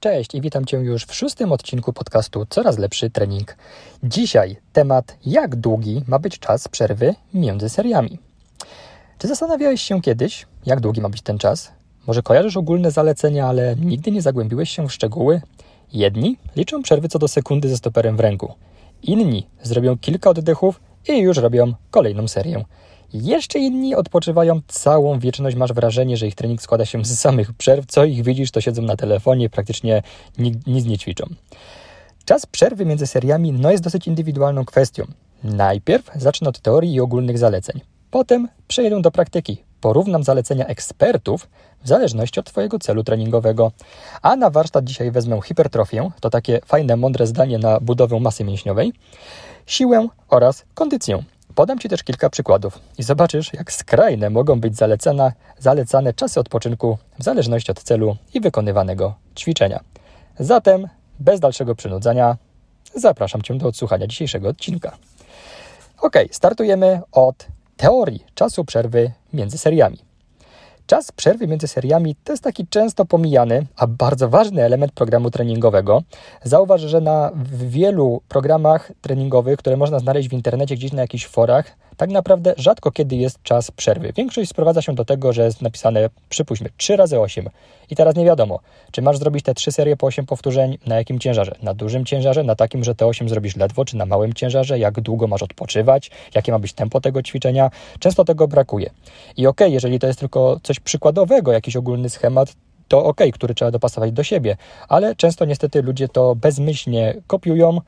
Cześć i witam Cię już w szóstym odcinku podcastu Coraz lepszy trening. Dzisiaj temat, jak długi ma być czas przerwy między seriami. Czy zastanawiałeś się kiedyś, jak długi ma być ten czas? Może kojarzysz ogólne zalecenia, ale nigdy nie zagłębiłeś się w szczegóły? Jedni liczą przerwy co do sekundy ze stoperem w ręku. Inni zrobią kilka oddechów i już robią kolejną serię. Jeszcze inni odpoczywają całą wieczność. Masz wrażenie, że ich trening składa się z samych przerw. Co ich widzisz, to siedzą na telefonie, praktycznie nic nie ćwiczą. Czas przerwy między seriami no jest dosyć indywidualną kwestią. Najpierw zacznę od teorii i ogólnych zaleceń. Potem przejdę do praktyki. Porównam zalecenia ekspertów w zależności od Twojego celu treningowego. A na warsztat dzisiaj wezmę hipertrofię, to takie fajne, mądre zdanie na budowę masy mięśniowej, siłę oraz kondycję. Podam Ci też kilka przykładów i zobaczysz, jak skrajne mogą być zalecane, zalecane czasy odpoczynku w zależności od celu i wykonywanego ćwiczenia. Zatem, bez dalszego przynudzania, zapraszam Cię do odsłuchania dzisiejszego odcinka. Ok, startujemy od teorii czasu przerwy między seriami. Czas przerwy między seriami to jest taki często pomijany, a bardzo ważny element programu treningowego. Zauważ, że na wielu programach treningowych, które można znaleźć w internecie gdzieś na jakichś forach, tak naprawdę rzadko kiedy jest czas przerwy. Większość sprowadza się do tego, że jest napisane, przypuśćmy, 3 razy 8. I teraz nie wiadomo, czy masz zrobić te 3 serie po 8 powtórzeń na jakim ciężarze? Na dużym ciężarze, na takim, że te 8 zrobisz ledwo, czy na małym ciężarze? Jak długo masz odpoczywać? Jakie ma być tempo tego ćwiczenia? Często tego brakuje. I okej, okay, jeżeli to jest tylko coś przykładowego, jakiś ogólny schemat, to ok, który trzeba dopasować do siebie, ale często niestety ludzie to bezmyślnie kopiują,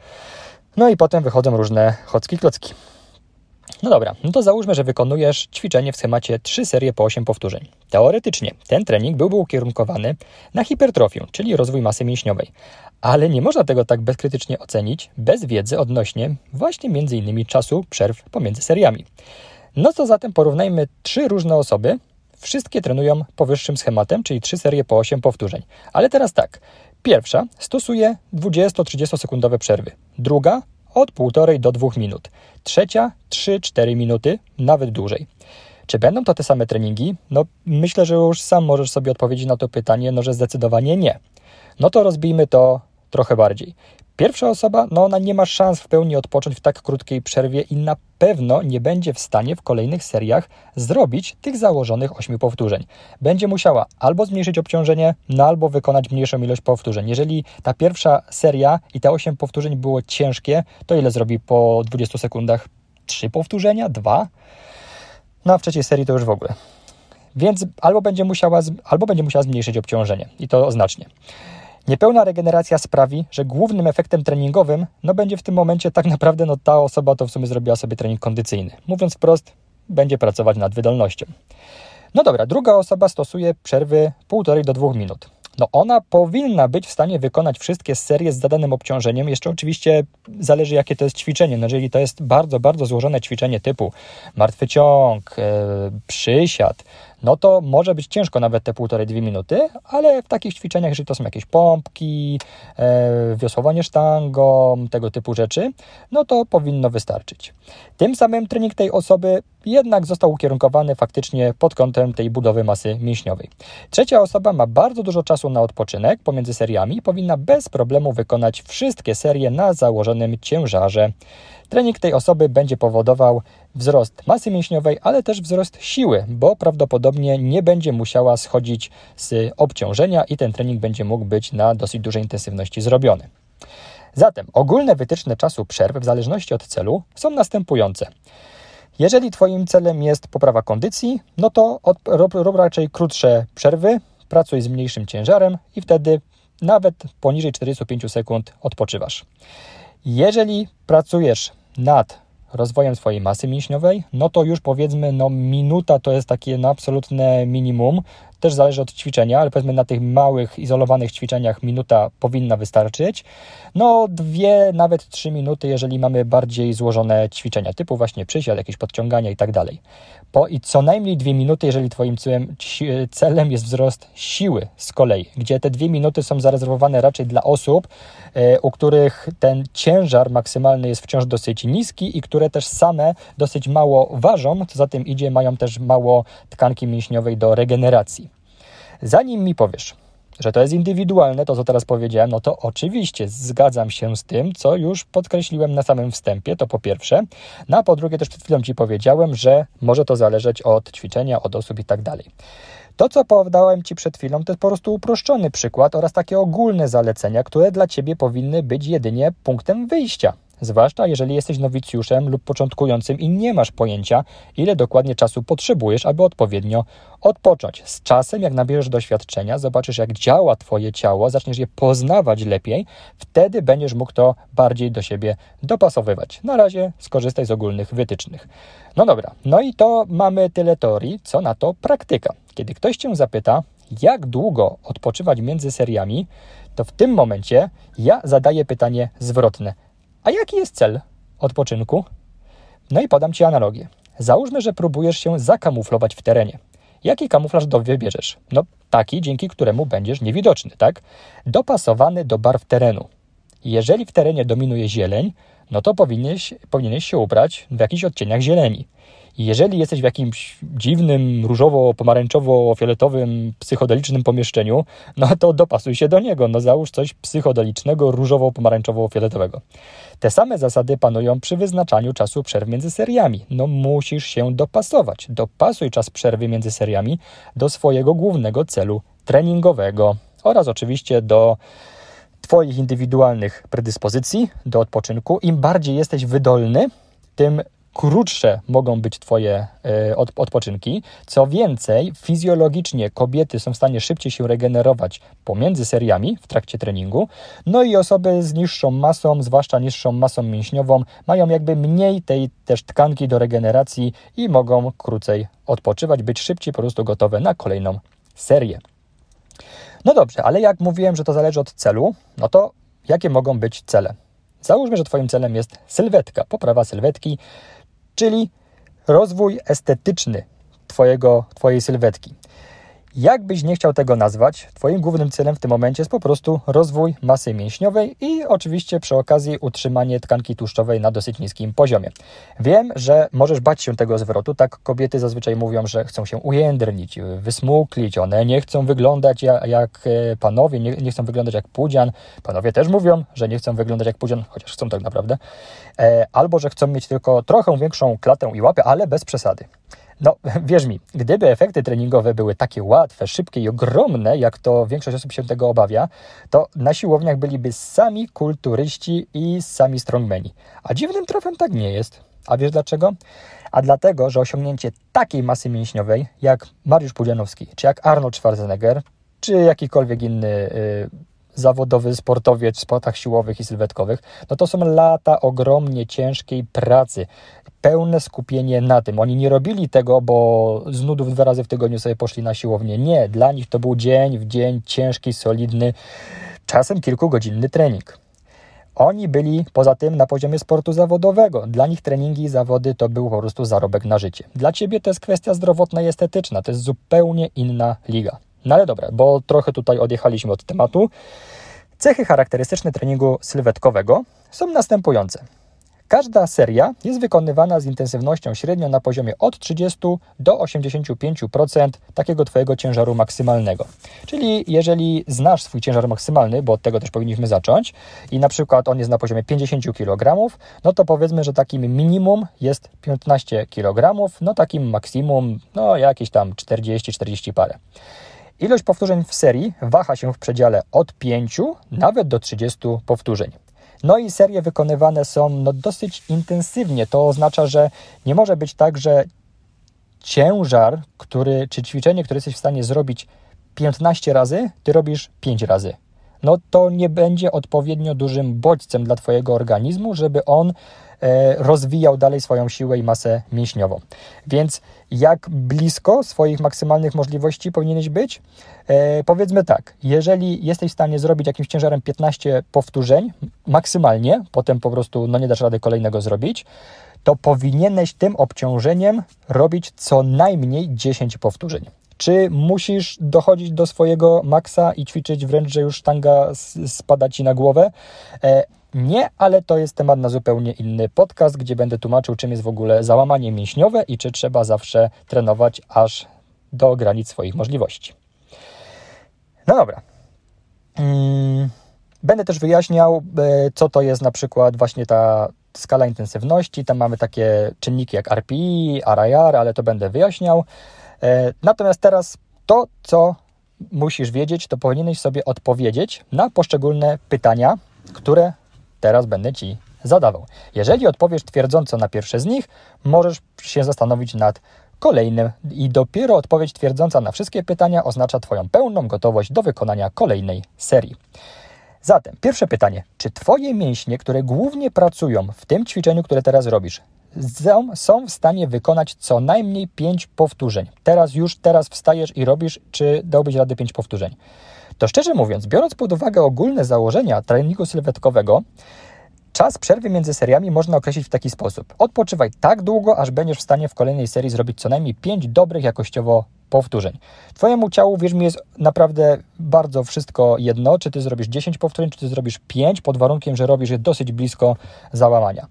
no i potem wychodzą różne chocki klocki. No dobra, no to załóżmy, że wykonujesz ćwiczenie w schemacie 3 serie po 8 powtórzeń. Teoretycznie ten trening byłby ukierunkowany na hipertrofię, czyli rozwój masy mięśniowej. Ale nie można tego tak bezkrytycznie ocenić bez wiedzy odnośnie właśnie między innymi czasu przerw pomiędzy seriami. No to zatem porównajmy trzy różne osoby. Wszystkie trenują powyższym schematem, czyli 3 serie po 8 powtórzeń. Ale teraz tak. Pierwsza stosuje 20-30 sekundowe przerwy. Druga od 1,5 do 2 minut. Trzecia 3-4 minuty, nawet dłużej. Czy będą to te same treningi? No, myślę, że już sam możesz sobie odpowiedzieć na to pytanie, no, że zdecydowanie nie. No to rozbijmy to trochę bardziej. Pierwsza osoba, no ona nie ma szans w pełni odpocząć w tak krótkiej przerwie i na pewno nie będzie w stanie w kolejnych seriach zrobić tych założonych 8 powtórzeń. Będzie musiała albo zmniejszyć obciążenie, no albo wykonać mniejszą ilość powtórzeń. Jeżeli ta pierwsza seria i te 8 powtórzeń było ciężkie, to ile zrobi po 20 sekundach? 3 powtórzenia? 2? No a w trzeciej serii to już w ogóle. Więc albo będzie musiała, albo będzie musiała zmniejszyć obciążenie i to znacznie. Niepełna regeneracja sprawi, że głównym efektem treningowym no będzie w tym momencie tak naprawdę no ta osoba to w sumie zrobiła sobie trening kondycyjny. Mówiąc wprost, będzie pracować nad wydolnością. No dobra, druga osoba stosuje przerwy 1,5 do 2 minut. No ona powinna być w stanie wykonać wszystkie serie z zadanym obciążeniem. Jeszcze oczywiście zależy, jakie to jest ćwiczenie. No jeżeli to jest bardzo, bardzo złożone ćwiczenie typu martwy ciąg, yy, przysiad, no to może być ciężko nawet te półtorej, dwie minuty, ale w takich ćwiczeniach, jeżeli to są jakieś pompki, e, wiosłowanie sztangą, tego typu rzeczy, no to powinno wystarczyć. Tym samym trening tej osoby jednak został ukierunkowany faktycznie pod kątem tej budowy masy mięśniowej. Trzecia osoba ma bardzo dużo czasu na odpoczynek pomiędzy seriami i powinna bez problemu wykonać wszystkie serie na założonym ciężarze. Trening tej osoby będzie powodował wzrost masy mięśniowej, ale też wzrost siły, bo prawdopodobnie nie będzie musiała schodzić z obciążenia i ten trening będzie mógł być na dosyć dużej intensywności zrobiony. Zatem ogólne wytyczne czasu przerw w zależności od celu są następujące. Jeżeli Twoim celem jest poprawa kondycji, no to rób raczej krótsze przerwy, pracuj z mniejszym ciężarem i wtedy nawet poniżej 45 sekund odpoczywasz. Jeżeli pracujesz nad rozwojem swojej masy mięśniowej, no to już powiedzmy, no minuta to jest takie no, absolutne minimum. Też zależy od ćwiczenia, ale powiedzmy na tych małych, izolowanych ćwiczeniach minuta powinna wystarczyć. No dwie, nawet trzy minuty, jeżeli mamy bardziej złożone ćwiczenia, typu właśnie przysiad, jakieś podciągania i tak dalej. Po, I co najmniej dwie minuty, jeżeli Twoim celem, celem jest wzrost siły z kolei, gdzie te dwie minuty są zarezerwowane raczej dla osób, e, u których ten ciężar maksymalny jest wciąż dosyć niski i które też same dosyć mało ważą, co za tym idzie, mają też mało tkanki mięśniowej do regeneracji. Zanim mi powiesz, że to jest indywidualne, to co teraz powiedziałem, no to oczywiście zgadzam się z tym, co już podkreśliłem na samym wstępie, to po pierwsze. No a po drugie też przed chwilą Ci powiedziałem, że może to zależeć od ćwiczenia, od osób i tak dalej. To, co podałem Ci przed chwilą, to jest po prostu uproszczony przykład oraz takie ogólne zalecenia, które dla Ciebie powinny być jedynie punktem wyjścia. Zwłaszcza jeżeli jesteś nowicjuszem lub początkującym i nie masz pojęcia, ile dokładnie czasu potrzebujesz, aby odpowiednio odpocząć. Z czasem, jak nabierzesz doświadczenia, zobaczysz, jak działa Twoje ciało, zaczniesz je poznawać lepiej, wtedy będziesz mógł to bardziej do siebie dopasowywać. Na razie skorzystaj z ogólnych wytycznych. No dobra, no i to mamy tyle teorii, co na to praktyka. Kiedy ktoś Cię zapyta, jak długo odpoczywać między seriami, to w tym momencie ja zadaję pytanie zwrotne – a jaki jest cel odpoczynku? No i podam Ci analogię. Załóżmy, że próbujesz się zakamuflować w terenie. Jaki kamuflaż do wybierzesz? No taki, dzięki któremu będziesz niewidoczny, tak? Dopasowany do barw terenu. Jeżeli w terenie dominuje zieleń, no to powinieneś, powinieneś się ubrać w jakichś odcieniach zieleni. Jeżeli jesteś w jakimś dziwnym, różowo-pomarańczowo-fioletowym, psychodelicznym pomieszczeniu, no to dopasuj się do niego. No załóż coś psychodelicznego, różowo-pomarańczowo-fioletowego. Te same zasady panują przy wyznaczaniu czasu przerw między seriami. No musisz się dopasować. Dopasuj czas przerwy między seriami do swojego głównego celu treningowego oraz oczywiście do Twoich indywidualnych predyspozycji do odpoczynku. Im bardziej jesteś wydolny, tym krótsze mogą być Twoje e, odpoczynki. Co więcej, fizjologicznie kobiety są w stanie szybciej się regenerować pomiędzy seriami w trakcie treningu. No i osoby z niższą masą, zwłaszcza niższą masą mięśniową, mają jakby mniej tej też tkanki do regeneracji i mogą krócej odpoczywać, być szybciej po prostu gotowe na kolejną serię. No dobrze, ale jak mówiłem, że to zależy od celu, no to jakie mogą być cele? Załóżmy, że Twoim celem jest sylwetka, poprawa sylwetki, czyli rozwój estetyczny twojego, Twojej sylwetki. Jak byś nie chciał tego nazwać, Twoim głównym celem w tym momencie jest po prostu rozwój masy mięśniowej i oczywiście przy okazji utrzymanie tkanki tłuszczowej na dosyć niskim poziomie. Wiem, że możesz bać się tego zwrotu. Tak kobiety zazwyczaj mówią, że chcą się ujędrnić, wysmuklić. One nie chcą wyglądać jak, jak e, panowie, nie, nie, chcą wyglądać jak pudzian. Panowie też mówią, że nie chcą wyglądać jak pudzian, chociaż chcą tak naprawdę. E, albo, że chcą mieć tylko trochę większą klatę i łapę, ale bez przesady. No, wierz mi, gdyby efekty treningowe były takie łatwe, szybkie i ogromne, jak to większość osób się tego obawia, to na siłowniach byliby sami kulturyści i sami strongmeni. A dziwnym trafem tak nie jest. A wiesz dlaczego? A dlatego, że osiągnięcie takiej masy mięśniowej, jak Mariusz Pudzianowski, czy jak Arnold Schwarzenegger, czy jakikolwiek inny y, zawodowy sportowiec w sportach siłowych i sylwetkowych, no to są lata ogromnie ciężkiej pracy, pełne skupienie na tym. Oni nie robili tego, bo z nudów dwa razy w tygodniu sobie poszli na siłownię. Nie, dla nich to był dzień w dzień ciężki, solidny, czasem kilkugodzinny trening. Oni byli poza tym na poziomie sportu zawodowego. Dla nich treningi i zawody to był po prostu zarobek na życie. Dla ciebie to jest kwestia zdrowotna i estetyczna, to jest zupełnie inna liga. No ale dobra, bo trochę tutaj odjechaliśmy od tematu. Cechy charakterystyczne treningu sylwetkowego są następujące. Każda seria jest wykonywana z intensywnością średnio na poziomie od 30 do 85% takiego Twojego ciężaru maksymalnego. Czyli jeżeli znasz swój ciężar maksymalny, bo od tego też powinniśmy zacząć, i na przykład on jest na poziomie 50 kg, no to powiedzmy, że takim minimum jest 15 kg, no takim maksimum, no jakieś tam 40-40 parę. Ilość powtórzeń w serii waha się w przedziale od 5 nawet do 30 powtórzeń. No i serie wykonywane są no, dosyć intensywnie. To oznacza, że nie może być tak, że ciężar, który, czy ćwiczenie, które jesteś w stanie zrobić 15 razy, ty robisz 5 razy. No to nie będzie odpowiednio dużym bodźcem dla Twojego organizmu, żeby on rozwijał dalej swoją siłę i masę mięśniową. Więc jak blisko swoich maksymalnych możliwości powinieneś być? E, powiedzmy tak, jeżeli jesteś w stanie zrobić jakimś ciężarem 15 powtórzeń maksymalnie, potem po prostu no nie dasz rady kolejnego zrobić, to powinieneś tym obciążeniem robić co najmniej 10 powtórzeń. Czy musisz dochodzić do swojego maksa i ćwiczyć wręcz, że już sztanga spada ci na głowę? E, nie, ale to jest temat na zupełnie inny podcast, gdzie będę tłumaczył, czym jest w ogóle załamanie mięśniowe i czy trzeba zawsze trenować aż do granic swoich możliwości. No dobra, Będę też wyjaśniał, e, co to jest na przykład właśnie ta skala intensywności. Tam mamy takie czynniki jak RPI, RIR, ale to będę wyjaśniał. E, natomiast teraz to, co musisz wiedzieć, to powinieneś sobie odpowiedzieć na poszczególne pytania, które teraz będę Ci zadawał. Jeżeli odpowiesz twierdząco na pierwsze z nich, możesz się zastanowić nad kolejnym i dopiero odpowiedź twierdząca na wszystkie pytania oznacza Twoją pełną gotowość do wykonania kolejnej serii. Zatem, pierwsze pytanie. Czy Twoje mięśnie, które głównie pracują w tym ćwiczeniu, które teraz robisz, są, w stanie wykonać co najmniej 5 powtórzeń? Teraz już, teraz wstajesz i robisz, czy dałbyś radę 5 powtórzeń? To szczerze mówiąc, biorąc pod uwagę ogólne założenia treningu sylwetkowego, Czas przerwy między seriami można określić w taki sposób. Odpoczywaj tak długo, aż będziesz w stanie w kolejnej serii zrobić co najmniej 5 dobrych jakościowo powtórzeń. Twojemu ciału, wierz mi, jest naprawdę bardzo wszystko jedno, czy ty zrobisz 10 powtórzeń, czy ty zrobisz 5, pod warunkiem, że robisz je dosyć blisko załamania.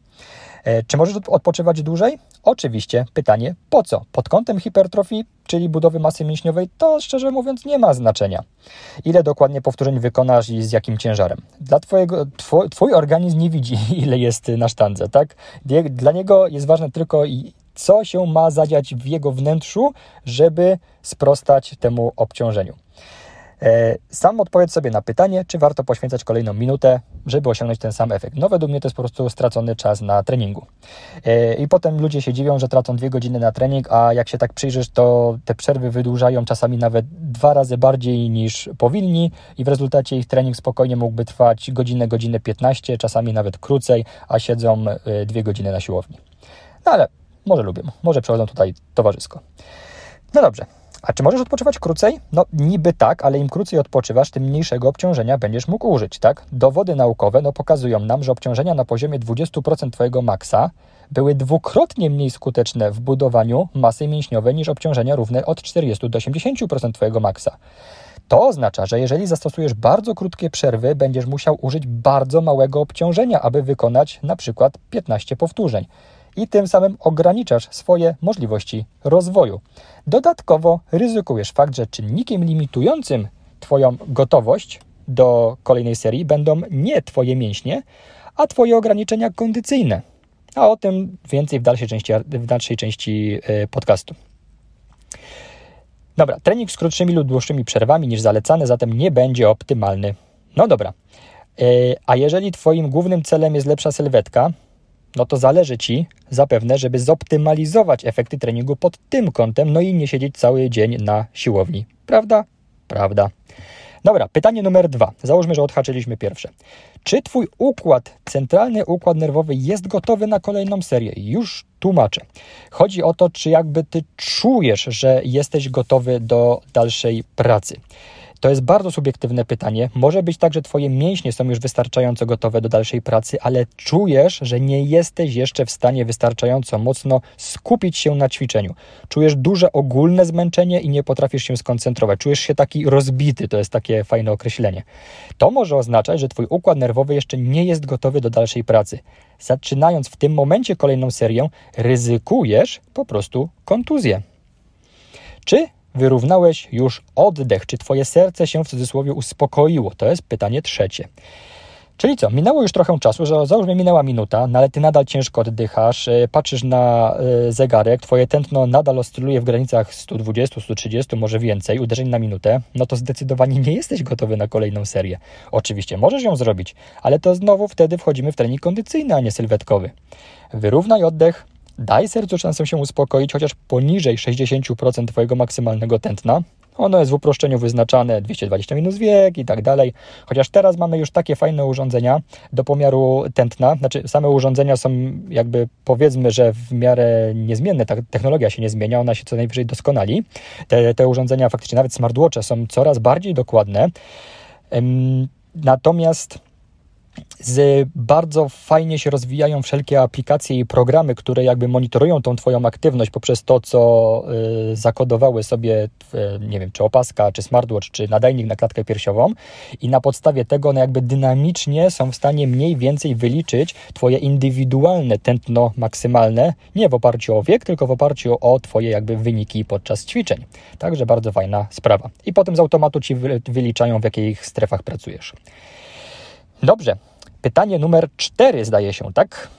E, czy możesz odpoczywać dłużej? Oczywiście. Pytanie, po co? Pod kątem hipertrofii, czyli budowy masy mięśniowej, to szczerze mówiąc nie ma znaczenia. Ile dokładnie powtórzeń wykonasz i z jakim ciężarem. Dla twojego, twój, twój organizm nie widzi, ile jest na sztandze, tak? Dla niego jest ważne tylko co się ma zadziać w jego wnętrzu, żeby sprostać temu obciążeniu. E, sam odpowiedz sobie na pytanie, czy warto poświęcać kolejną minutę, żeby osiągnąć ten sam efekt. No według mnie to jest po prostu stracony czas na treningu. E, I potem ludzie się dziwią, że tracą dwie godziny na trening, a jak się tak przyjrzysz, to te przerwy wydłużają czasami nawet dwa razy bardziej niż powinni i w rezultacie ich trening spokojnie mógłby trwać godzinę, godzinę 15, czasami nawet krócej, a siedzą e, dwie godziny na siłowni. No ale może lubią, może przechodzą tutaj towarzysko. No dobrze, a czy możesz odpoczywać krócej? No niby tak, ale im krócej odpoczywasz, tym mniejszego obciążenia będziesz mógł użyć, tak? Dowody naukowe no, pokazują nam, że obciążenia na poziomie 20% Twojego maksa były dwukrotnie mniej skuteczne w budowaniu masy mięśniowej niż obciążenia równe od 40 do 80% Twojego maksa. To oznacza, że jeżeli zastosujesz bardzo krótkie przerwy, będziesz musiał użyć bardzo małego obciążenia, aby wykonać na przykład 15 powtórzeń i tym samym ograniczasz swoje możliwości rozwoju. Dodatkowo ryzykujesz fakt, że czynnikiem limitującym Twoją gotowość do kolejnej serii będą nie Twoje mięśnie, a Twoje ograniczenia kondycyjne. A o tym więcej w dalszej części, w dalszej części e, podcastu. Dobra, trening z krótszymi lub dłuższymi przerwami niż zalecane zatem nie będzie optymalny. No dobra. E, a jeżeli Twoim głównym celem jest lepsza sylwetka, no to zależy Ci zapewne, żeby zoptymalizować efekty treningu pod tym kątem, no i nie siedzieć cały dzień na siłowni. Prawda? Prawda. Dobra, pytanie numer dwa. Załóżmy, że odhaczyliśmy pierwsze. Czy Twój układ, centralny układ nerwowy jest gotowy na kolejną serię? Już tłumaczę. Chodzi o to, czy jakby Ty czujesz, że jesteś gotowy do dalszej pracy. To jest bardzo subiektywne pytanie. Może być tak, że Twoje mięśnie są już wystarczająco gotowe do dalszej pracy, ale czujesz, że nie jesteś jeszcze w stanie wystarczająco mocno skupić się na ćwiczeniu. Czujesz duże ogólne zmęczenie i nie potrafisz się skoncentrować. Czujesz się taki rozbity, to jest takie fajne określenie. To może oznaczać, że Twój układ nerwowy jeszcze nie jest gotowy do dalszej pracy. Zaczynając w tym momencie kolejną serię, ryzykujesz po prostu kontuzję. Czy wyrównałeś już oddech? Czy Twoje serce się w cudzysłowie uspokoiło? To jest pytanie trzecie. Czyli co, minęło już trochę czasu, że załóżmy minęła minuta, no ale ty nadal ciężko oddychasz, e, patrzysz na e, zegarek, twoje tętno nadal oscyluje w granicach 120, 130, może więcej, uderzeń na minutę, no to zdecydowanie nie jesteś gotowy na kolejną serię. Oczywiście możesz ją zrobić, ale to znowu wtedy wchodzimy w trening kondycyjny, a nie sylwetkowy. Wyrównaj oddech, Daj sercu szansę się uspokoić chociaż poniżej 60% Twojego maksymalnego tętna. Ono jest w uproszczeniu wyznaczane 220 minus wiek i tak dalej. Chociaż teraz mamy już takie fajne urządzenia do pomiaru tętna. Znaczy, same urządzenia są jakby powiedzmy, że w miarę niezmienne. Ta technologia się nie zmienia, ona się co najwyżej doskonali. Te, te urządzenia, faktycznie nawet smartwatche są coraz bardziej dokładne. Natomiast z bardzo fajnie się rozwijają wszelkie aplikacje i programy, które jakby monitorują tą Twoją aktywność poprzez to, co y, zakodowały sobie, y, nie wiem, czy opaska, czy smartwatch, czy nadajnik na klatkę piersiową i na podstawie tego one jakby dynamicznie są w stanie mniej więcej wyliczyć Twoje indywidualne tętno maksymalne, nie w oparciu o wiek, tylko w oparciu o Twoje jakby wyniki podczas ćwiczeń. Także bardzo fajna sprawa. I potem z automatu Ci wyliczają, w jakich strefach pracujesz. Dobrze. Pytanie numer cztery zdaje się, tak?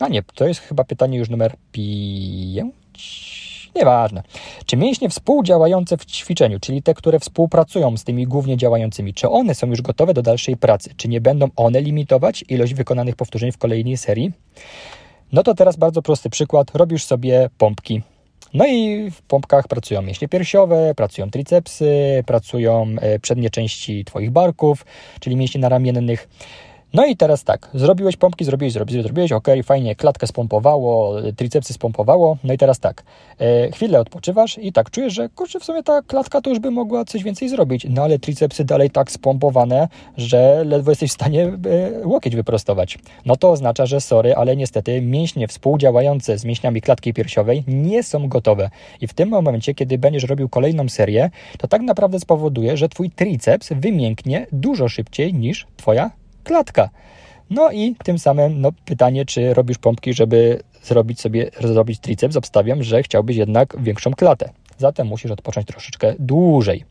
A nie, to jest chyba pytanie już numer pięć. Nieważne. Czy mięśnie współdziałające w ćwiczeniu, czyli te, które współpracują z tymi głównie działającymi, czy one są już gotowe do dalszej pracy? Czy nie będą one limitować ilość wykonanych powtórzeń w kolejnej serii? No to teraz bardzo prosty przykład. Robisz sobie pompki. No i w pompkach pracują mięśnie piersiowe, pracują tricepsy, pracują e, przednie części Twoich barków, czyli mięśnie naramiennych. No i teraz tak, zrobiłeś pompki, zrobiłeś, zrobiłeś, zrobiłeś, ok, fajnie, klatkę spompowało, tricepsy spompowało, no i teraz tak, e, chwilę odpoczywasz i tak czujesz, że kurczę, w sumie ta klatka to już by mogła coś więcej zrobić, no ale tricepsy dalej tak spompowane, że ledwo jesteś w stanie e, łokieć wyprostować. No to oznacza, że sorry, ale niestety mięśnie współdziałające z mięśniami klatki piersiowej nie są gotowe i w tym momencie, kiedy będziesz robił kolejną serię, to tak naprawdę spowoduje, że twój triceps wymięknie dużo szybciej niż twoja klatka. No i tym samym no, pytanie, czy robisz pompki, żeby zrobić sobie, zrobić triceps, obstawiam, że chciałbyś jednak większą klatę. Zatem musisz odpocząć troszeczkę dłużej.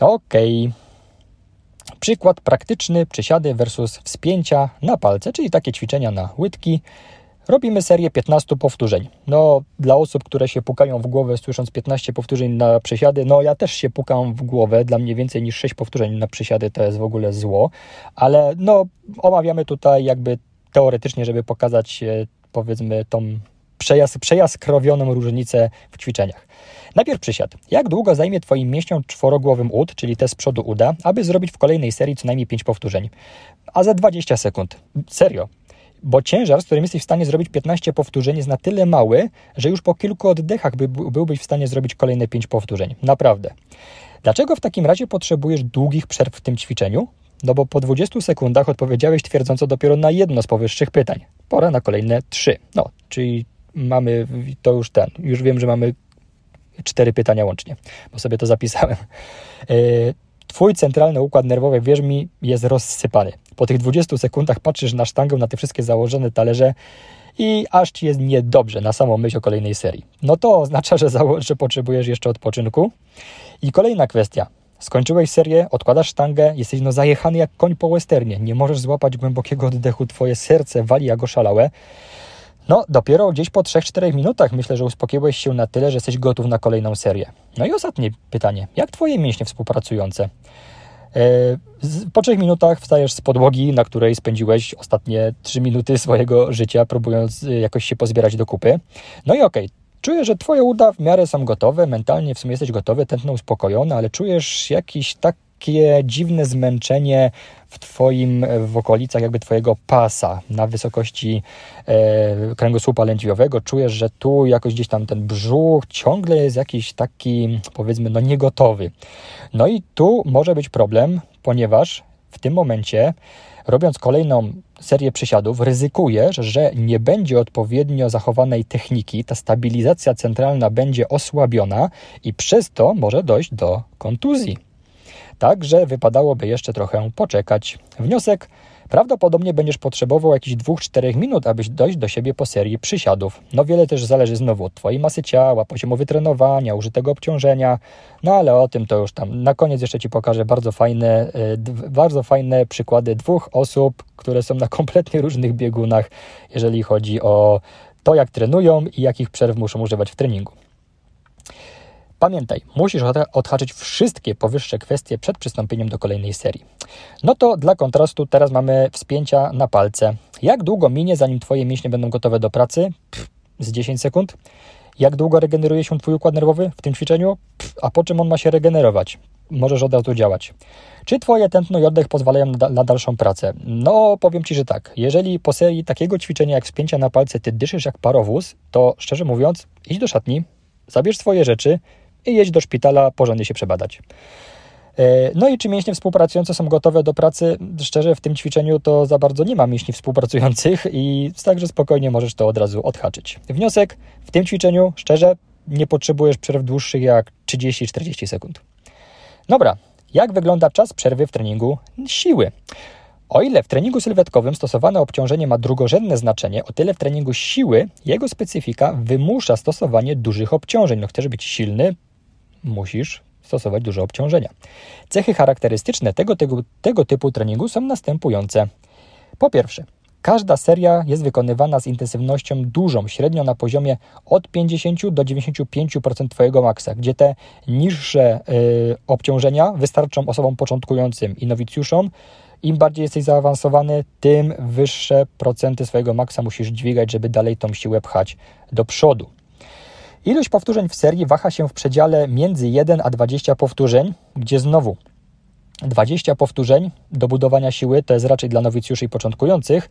Okej. Okay. Przykład praktyczny przysiady versus wspięcia na palce, czyli takie ćwiczenia na łydki. Robimy serię 15 powtórzeń. No, dla osób, które się pukają w głowę słysząc 15 powtórzeń na przysiady, no ja też się pukam w głowę. Dla mnie więcej niż 6 powtórzeń na przysiady to jest w ogóle zło, ale no, omawiamy tutaj jakby teoretycznie, żeby pokazać e, powiedzmy tą przejas przejaskrowioną różnicę w ćwiczeniach. Najpierw przysiad. Jak długo zajmie Twoim mięśniom czworogłowym ud, czyli te z przodu uda, aby zrobić w kolejnej serii co najmniej 5 powtórzeń? A za 20 sekund. Serio bo ciężar, z którym jesteś w stanie zrobić 15 powtórzeń, jest na tyle mały, że już po kilku oddechach by, byłbyś w stanie zrobić kolejne 5 powtórzeń. Naprawdę. Dlaczego w takim razie potrzebujesz długich przerw w tym ćwiczeniu? No bo po 20 sekundach odpowiedziałeś twierdząco dopiero na jedno z powyższych pytań. Pora na kolejne 3. No, czyli mamy to już ten. Już wiem, że mamy cztery pytania łącznie, bo sobie to zapisałem. Twój centralny układ nerwowy, wierz mi, jest rozsypany. Po tych 20 sekundach patrzysz na sztangę, na te wszystkie założone talerze i aż ci jest niedobrze na samą myśl o kolejnej serii. No to oznacza, że, że potrzebujesz jeszcze odpoczynku. I kolejna kwestia. Skończyłeś serię, odkładasz sztangę, jesteś no zajechany jak koń po westernie. Nie możesz złapać głębokiego oddechu, twoje serce wali jak oszalałe. No, dopiero gdzieś po 3-4 minutach myślę, że uspokoiłeś się na tyle, że jesteś gotów na kolejną serię. No i ostatnie pytanie. Jak twoje mięśnie współpracujące? E, po trzech minutach wstajesz z podłogi, na której spędziłeś ostatnie trzy minuty swojego życia, próbując e, jakoś się pozbierać do kupy. No i okej, okay. Czuję, że Twoje uda w miarę są gotowe, mentalnie w sumie jesteś gotowy, tętno uspokojony, ale czujesz jakiś takie dziwne zmęczenie w Twoim, w okolicach jakby Twojego pasa, na wysokości e, kręgosłupa lędźwiowego. Czujesz, że tu jakoś gdzieś tam ten brzuch ciągle jest jakiś taki, powiedzmy, no niegotowy. No i tu może być problem, ponieważ w tym momencie robiąc kolejną serię przysiadów, ryzykujesz, że nie będzie odpowiednio zachowanej techniki, ta stabilizacja centralna będzie osłabiona i przez to może dojść do kontuzji. Także wypadałoby jeszcze trochę poczekać. Wniosek Prawdopodobnie będziesz potrzebował jakichś 2-4 minut, abyś dojść do siebie po serii przysiadów. No wiele też zależy znowu od Twojej masy ciała, poziomu wytrenowania, użytego obciążenia, no ale o tym to już tam. Na koniec jeszcze Ci pokażę bardzo fajne, e, bardzo fajne przykłady dwóch osób, które są na kompletnie różnych biegunach, jeżeli chodzi o to, jak trenują i jakich przerw muszą używać w treningu. Pamiętaj, musisz odhaczyć wszystkie powyższe kwestie przed przystąpieniem do kolejnej serii. No to dla kontrastu teraz mamy wspięcia na palce. Jak długo minie, zanim Twoje mięśnie będą gotowe do pracy? Pff, z 10 sekund. Jak długo regeneruje się Twój układ nerwowy w tym ćwiczeniu? Pff, a po czym on ma się regenerować? Możesz od razu działać. Czy Twoje tętno i oddech pozwalają na, na, dalszą pracę? No, powiem Ci, że tak. Jeżeli po serii takiego ćwiczenia jak wspięcia na palce Ty dyszysz jak parowóz, to szczerze mówiąc, idź do szatni, zabierz swoje rzeczy, i jedź do szpitala porządnie się przebadać. E, no i czy mięśnie współpracujące są gotowe do pracy? Szczerze, w tym ćwiczeniu to za bardzo nie ma mięśni współpracujących i także spokojnie możesz to od razu odhaczyć. Wniosek, w tym ćwiczeniu, szczerze, nie potrzebujesz przerw dłuższych jak 30-40 sekund. Dobra, jak wygląda czas przerwy w treningu siły? O ile w treningu sylwetkowym stosowane obciążenie ma drugorzędne znaczenie, o tyle w treningu siły jego specyfika wymusza stosowanie dużych obciążeń. No chcesz być silny, musisz stosować dużo obciążenia. Cechy charakterystyczne tego, tego, tego typu treningu są następujące. Po pierwsze, Każda seria jest wykonywana z intensywnością dużą, średnio na poziomie od 50 do 95% Twojego maksa, gdzie te niższe y, obciążenia wystarczą osobom początkującym i nowicjuszom. Im bardziej jesteś zaawansowany, tym wyższe procenty swojego maksa musisz dźwigać, żeby dalej tą siłę pchać do przodu. Ilość powtórzeń w serii waha się w przedziale między 1 a 20 powtórzeń, gdzie znowu 20 powtórzeń do budowania siły to jest raczej dla nowicjuszy i początkujących,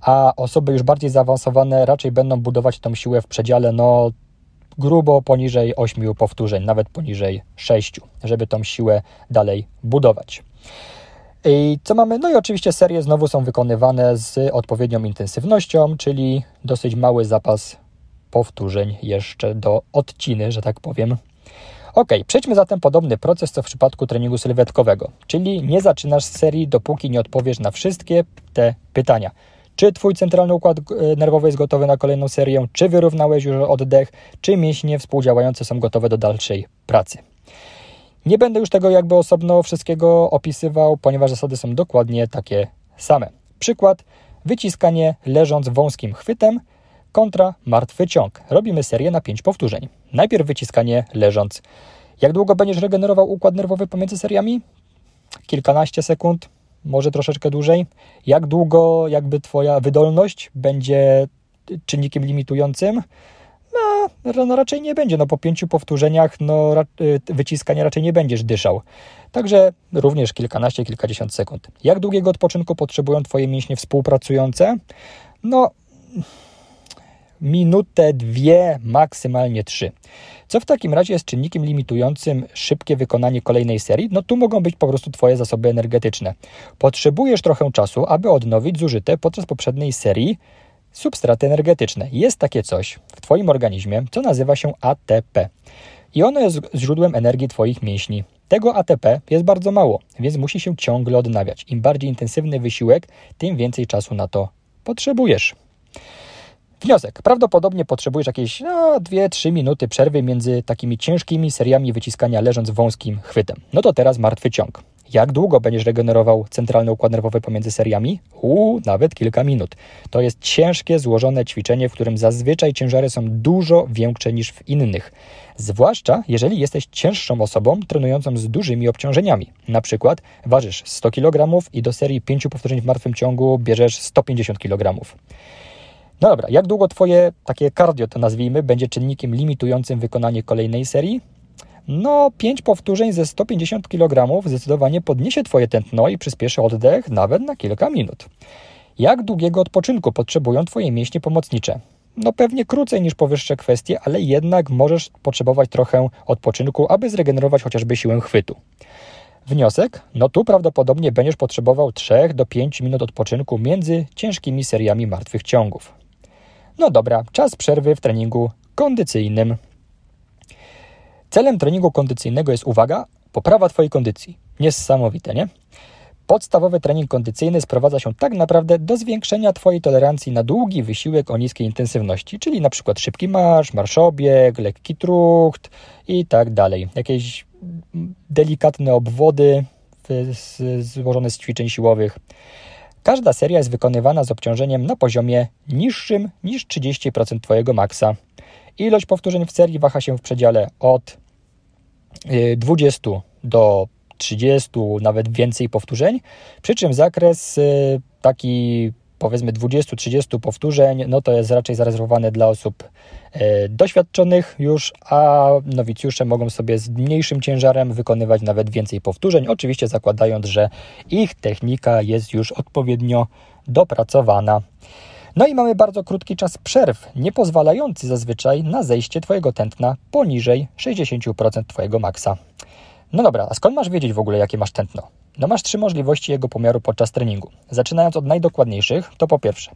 a osoby już bardziej zaawansowane raczej będą budować tą siłę w przedziale no grubo poniżej 8 powtórzeń, nawet poniżej 6, żeby tą siłę dalej budować. I co mamy? No i oczywiście serie znowu są wykonywane z odpowiednią intensywnością, czyli dosyć mały zapas powtórzeń jeszcze do odciny, że tak powiem. Ok, przejdźmy zatem podobny proces co w przypadku treningu sylwetkowego, czyli nie zaczynasz serii, dopóki nie odpowiesz na wszystkie te pytania. Czy Twój centralny układ e, nerwowy jest gotowy na kolejną serię? Czy wyrównałeś już oddech? Czy mięśnie współdziałające są gotowe do dalszej pracy? Nie będę już tego jakby osobno wszystkiego opisywał, ponieważ zasady są dokładnie takie same. Przykład: wyciskanie leżąc wąskim chwytem kontra martwy ciąg. Robimy serię na 5 powtórzeń. Najpierw wyciskanie leżąc. Jak długo będziesz regenerował układ nerwowy pomiędzy seriami? Kilkanaście sekund, może troszeczkę dłużej. Jak długo jakby Twoja wydolność będzie czynnikiem limitującym? No, no raczej nie będzie. No, po pięciu powtórzeniach no, y, wyciskania raczej nie będziesz dyszał. Także również kilkanaście, kilkadziesiąt sekund. Jak długiego odpoczynku potrzebują Twoje mięśnie współpracujące? No, minutę, dwie, maksymalnie trzy. Co w takim razie jest czynnikiem limitującym szybkie wykonanie kolejnej serii? No tu mogą być po prostu Twoje zasoby energetyczne. Potrzebujesz trochę czasu, aby odnowić zużyte podczas poprzedniej serii substraty energetyczne. Jest takie coś w Twoim organizmie, co nazywa się ATP. I ono jest źródłem energii Twoich mięśni. Tego ATP jest bardzo mało, więc musi się ciągle odnawiać. Im bardziej intensywny wysiłek, tym więcej czasu na to potrzebujesz. Wniosek. Prawdopodobnie potrzebujesz jakieś no, 2-3 minuty przerwy między takimi ciężkimi seriami wyciskania leżąc wąskim chwytem. No to teraz martwy ciąg. Jak długo będziesz regenerował centralny układ nerwowy pomiędzy seriami? Uuu, nawet kilka minut. To jest ciężkie, złożone ćwiczenie, w którym zazwyczaj ciężary są dużo większe niż w innych. Zwłaszcza jeżeli jesteś cięższą osobą trenującą z dużymi obciążeniami. Na przykład ważysz 100 kg i do serii 5 powtórzeń w martwym ciągu bierzesz 150 kg. No dobra, jak długo Twoje takie cardio, to nazwijmy, będzie czynnikiem limitującym wykonanie kolejnej serii? No, 5 powtórzeń ze 150 kg zdecydowanie podniesie Twoje tętno i przyspieszy oddech nawet na kilka minut. Jak długiego odpoczynku potrzebują Twoje mięśnie pomocnicze? No pewnie krócej niż powyższe kwestie, ale jednak możesz potrzebować trochę odpoczynku, aby zregenerować chociażby siłę chwytu. Wniosek? No tu prawdopodobnie będziesz potrzebował 3 do 5 minut odpoczynku między ciężkimi seriami martwych ciągów. No dobra, czas przerwy w treningu kondycyjnym. Celem treningu kondycyjnego jest, uwaga, poprawa Twojej kondycji. Niesamowite, nie? Podstawowy trening kondycyjny sprowadza się tak naprawdę do zwiększenia Twojej tolerancji na długi wysiłek o niskiej intensywności, czyli na przykład szybki marsz, marszobieg, lekki trucht i tak dalej. Jakieś delikatne obwody złożone z ćwiczeń siłowych. Każda seria jest wykonywana z obciążeniem na poziomie niższym niż 30% Twojego maksa. Ilość powtórzeń w serii waha się w przedziale od 20 y, do 30, nawet więcej powtórzeń, przy czym zakres y, taki powiedzmy 20-30 powtórzeń, no to jest raczej zarezerwowane dla osób e, doświadczonych już, a nowicjusze mogą sobie z mniejszym ciężarem wykonywać nawet więcej powtórzeń, oczywiście zakładając, że ich technika jest już odpowiednio dopracowana. No i mamy bardzo krótki czas przerw, nie pozwalający zazwyczaj na zejście Twojego tętna poniżej 60% Twojego maksa. No dobra, a skąd masz wiedzieć w ogóle, jakie masz tętno? No masz trzy możliwości jego pomiaru podczas treningu. Zaczynając od najdokładniejszych, to po pierwsze,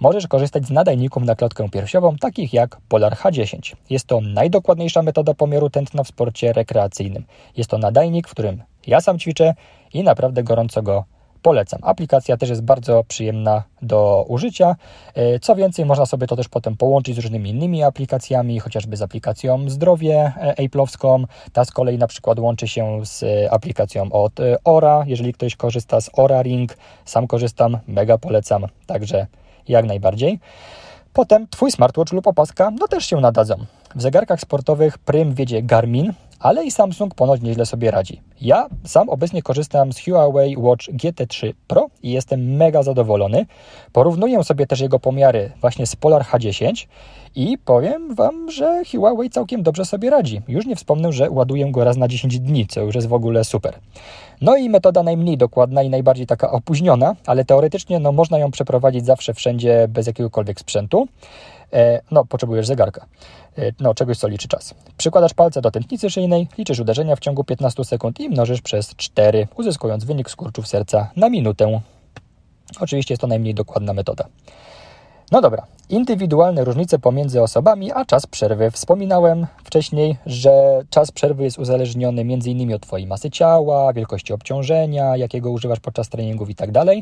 możesz korzystać z nadajników na klatkę piersiową, takich jak Polar H10. Jest to najdokładniejsza metoda pomiaru tętna w sporcie rekreacyjnym. Jest to nadajnik, w którym ja sam ćwiczę i naprawdę gorąco go polecam. Aplikacja też jest bardzo przyjemna do użycia. E, co więcej, można sobie to też potem połączyć z różnymi innymi aplikacjami, chociażby z aplikacją Zdrowie e, Apple'owską. Ta z kolei na przykład łączy się z aplikacją od e, Ora, jeżeli ktoś korzysta z Ora Ring. Sam korzystam, mega polecam, także jak najbardziej. Potem Twój smartwatch lub opaska no też się nadadzą. W zegarkach sportowych prym wiedzie Garmin, ale i Samsung ponoć nieźle sobie radzi. Ja sam obecnie korzystam z Huawei Watch GT3 Pro i jestem mega zadowolony. Porównuję sobie też jego pomiary właśnie z Polar H10 i powiem Wam, że Huawei całkiem dobrze sobie radzi. Już nie wspomnę, że ładuję go raz na 10 dni, co już jest w ogóle super. No i metoda najmniej dokładna i najbardziej taka opóźniona, ale teoretycznie no, można ją przeprowadzić zawsze wszędzie bez jakiegokolwiek sprzętu. E, no, potrzebujesz zegarka. E, no, czegoś, co liczy czas. Przykładasz palce do tętnicy szyjnej, liczysz uderzenia w ciągu 15 sekund i mnożysz przez 4, uzyskując wynik skurczów serca na minutę. Oczywiście jest to najmniej dokładna metoda. No dobra, indywidualne różnice pomiędzy osobami, a czas przerwy. Wspominałem wcześniej, że czas przerwy jest uzależniony m.in. od Twojej masy ciała, wielkości obciążenia, jakiego używasz podczas treningów itd. Tak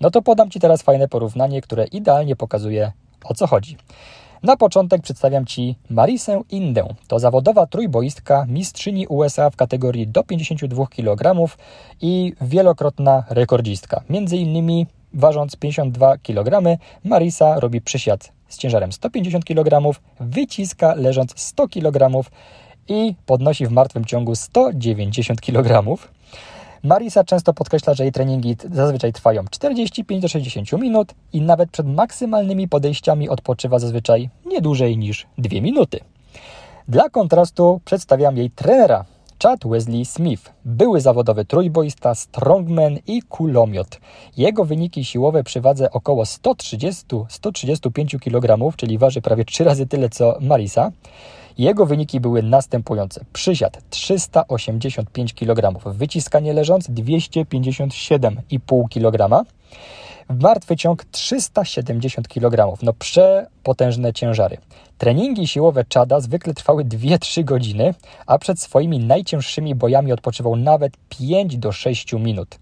no to podam Ci teraz fajne porównanie, które idealnie pokazuje o co chodzi. Na początek przedstawiam Ci Marisę Indę. To zawodowa trójboistka, mistrzyni USA w kategorii do 52 kg i wielokrotna rekordzistka. Między innymi ważąc 52 kg, Marisa robi przysiad z ciężarem 150 kg, wyciska leżąc 100 kg i podnosi w martwym ciągu 190 kg. Marisa często podkreśla, że jej treningi zazwyczaj trwają 45 do 60 minut i nawet przed maksymalnymi podejściami odpoczywa zazwyczaj nie dłużej niż 2 minuty. Dla kontrastu przedstawiam jej trenera, Chad Wesley Smith, były zawodowy trójboista, strongman i kulomiot. Jego wyniki siłowe przy wadze około 130-135 kg, czyli waży prawie 3 razy tyle co Marisa. Jego wyniki były następujące. Przysiad 385 kg, wyciskanie leżąc 257,5 kg, martwy ciąg 370 kg. No przepotężne ciężary. Treningi siłowe Czada zwykle trwały 2-3 godziny, a przed swoimi najcięższymi bojami odpoczywał nawet 5 do 6 minut.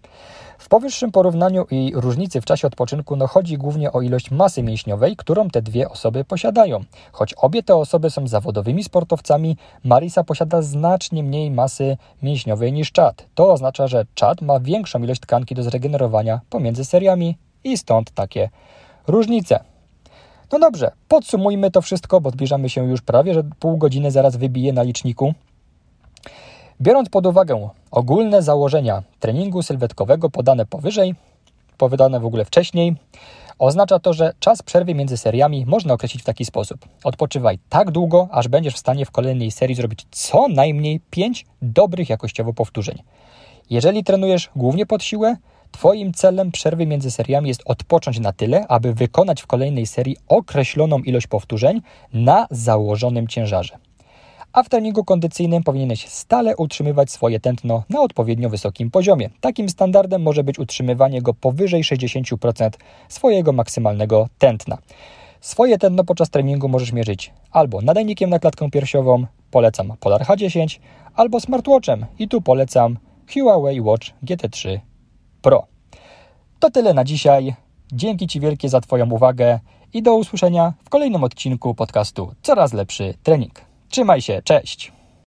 W powyższym porównaniu i różnicy w czasie odpoczynku no chodzi głównie o ilość masy mięśniowej, którą te dwie osoby posiadają. Choć obie te osoby są zawodowymi sportowcami, Marisa posiada znacznie mniej masy mięśniowej niż Chad. To oznacza, że Chad ma większą ilość tkanki do zregenerowania pomiędzy seriami i stąd takie różnice. No dobrze, podsumujmy to wszystko, bo zbliżamy się już prawie, że pół godziny zaraz wybije na liczniku. Biorąc pod uwagę ogólne założenia treningu sylwetkowego podane powyżej, podane w ogóle wcześniej, oznacza to, że czas przerwy między seriami można określić w taki sposób. Odpoczywaj tak długo, aż będziesz w stanie w kolejnej serii zrobić co najmniej 5 dobrych jakościowo powtórzeń. Jeżeli trenujesz głównie pod siłę, Twoim celem przerwy między seriami jest odpocząć na tyle, aby wykonać w kolejnej serii określoną ilość powtórzeń na założonym ciężarze. A w treningu kondycyjnym powinieneś stale utrzymywać swoje tętno na odpowiednio wysokim poziomie. Takim standardem może być utrzymywanie go powyżej 60% swojego maksymalnego tętna. Swoje tętno podczas treningu możesz mierzyć albo nadajnikiem na klatkę piersiową, polecam Polar H10, albo smartwatchem i tu polecam Huawei Watch GT3 Pro. To tyle na dzisiaj. Dzięki Ci wielkie za Twoją uwagę i do usłyszenia w kolejnym odcinku podcastu Coraz lepszy trening. Trzymaj się, cześć!